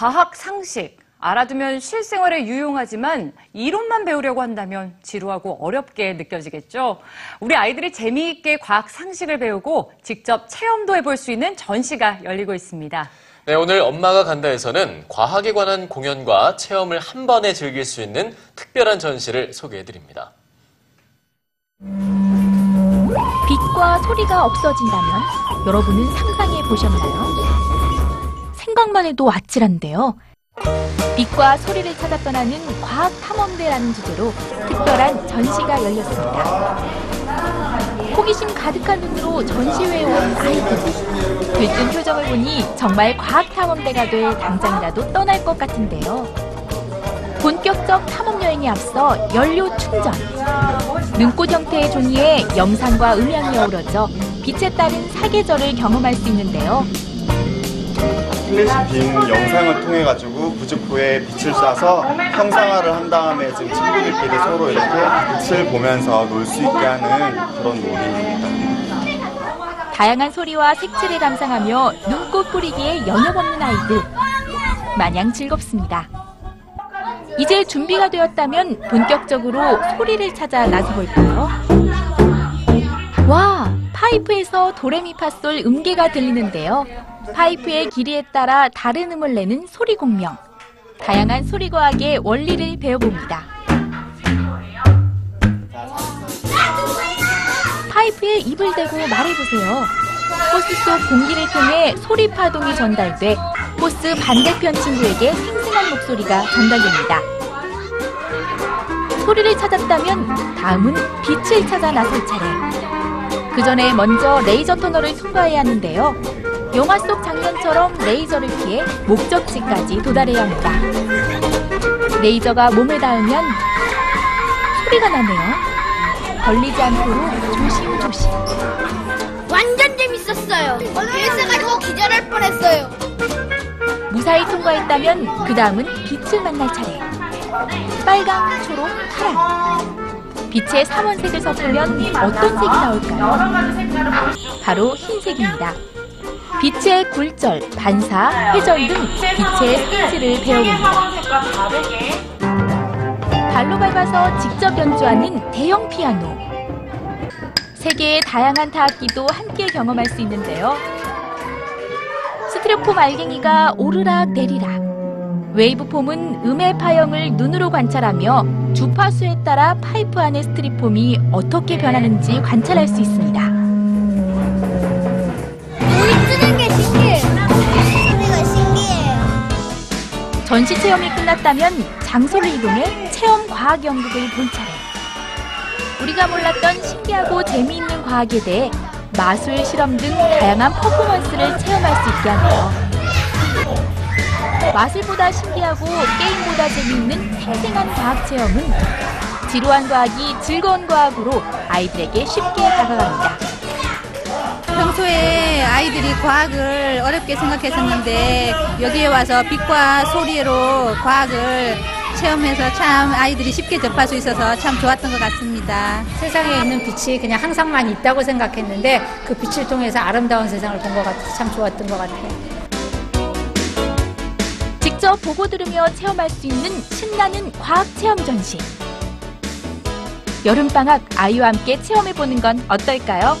과학 상식 알아두면 실생활에 유용하지만 이론만 배우려고 한다면 지루하고 어렵게 느껴지겠죠. 우리 아이들이 재미있게 과학 상식을 배우고 직접 체험도 해볼 수 있는 전시가 열리고 있습니다. 네, 오늘 엄마가 간다에서는 과학에 관한 공연과 체험을 한 번에 즐길 수 있는 특별한 전시를 소개해 드립니다. 빛과 소리가 없어진다면 여러분은 상상해 보셨나요? 생각만 해도 아찔한데요. 빛과 소리를 찾아 떠나는 과학 탐험대라는 주제로 특별한 전시가 열렸습니다. 호기심 가득한 눈으로 전시회에 온 아이들. 들뜬 표정을 보니 정말 과학 탐험대가 돼 당장이라도 떠날 것 같은데요. 본격적 탐험 여행에 앞서 연료 충전. 눈꽃 형태의 종이에 영상과 음향이 어우러져 빛에 따른 사계절을 경험할 수 있는데요. 플래시 빔 영상을 통해 가지고 부직포에 빛을 쏴서 형상화를 한 다음에 지금 친구들끼리 서로 이렇게 빛을 보면서 놀 수 있게 하는 그런 놀이입니다. 다양한 소리와 색채를 감상하며 눈꽃 뿌리기에 여념 없는 아이들. 마냥 즐겁습니다. 이제 준비가 되었다면 본격적으로 소리를 찾아 나서볼까요? 와, 파이프에서 도레미파솔 음계가 들리는데요. 파이프의 길이에 따라 다른 음을 내는 소리 공명. 다양한 소리 과학의 원리를 배워봅니다. 파이프에 입을 대고 말해보세요. 호스 속 공기를 통해 소리 파동이 전달돼 호스 반대편 친구에게 생생한 목소리가 전달됩니다. 소리를 찾았다면 다음은 빛을 찾아 나설 차례. 그 전에 먼저 레이저 터널을 통과해야 하는데요. 영화 속 장면처럼 레이저를 피해 목적지까지 도달해야 합니다. 레이저가 몸을 닿으면 소리가 나네요. 걸리지 않도록 조심조심. 완전 재밌었어요. 재밌어가지고 기절할 뻔했어요. 무사히 통과했다면 그 다음은 빛을 만날 차례. 빨강, 초록, 파랑. 빛의 삼원색을 섞으면 어떤 색이 나올까요? 바로 흰색입니다. 빛의 굴절, 반사, 회전 등 빛의 색질을 배워봅니다. 발로 밟아서 직접 연주하는 대형 피아노. 세계의 다양한 타악기도 함께 경험할 수 있는데요. 스티로폼 알갱이가 오르락 내리락. 웨이브폼은 음의 파형을 눈으로 관찰하며 주파수에 따라 파이프 안의 스티로폼이 어떻게 변하는지 관찰할 수 있습니다. 전시 체험이 끝났다면 장소를 이동해 체험 과학 연극을 본 차례. 우리가 몰랐던 신기하고 재미있는 과학에 대해 마술 실험 등 다양한 퍼포먼스를 체험할 수 있게 하네요. 마술보다 신기하고 게임보다 재미있는 생생한 과학 체험은 지루한 과학이 즐거운 과학으로 아이들에게 쉽게 다가갑니다. 평소에 아이들이 과학을 어렵게 생각했었는데 여기에 와서 빛과 소리로 과학을 체험해서 참 아이들이 쉽게 접할 수 있어서 참 좋았던 것 같습니다. 세상에 있는 빛이 그냥 항상만 있다고 생각했는데 그 빛을 통해서 아름다운 세상을 본 것 같아서 참 좋았던 것 같아요. 직접 보고 들으며 체험할 수 있는 신나는 과학 체험 전시. 여름방학 아이와 함께 체험해보는 건 어떨까요?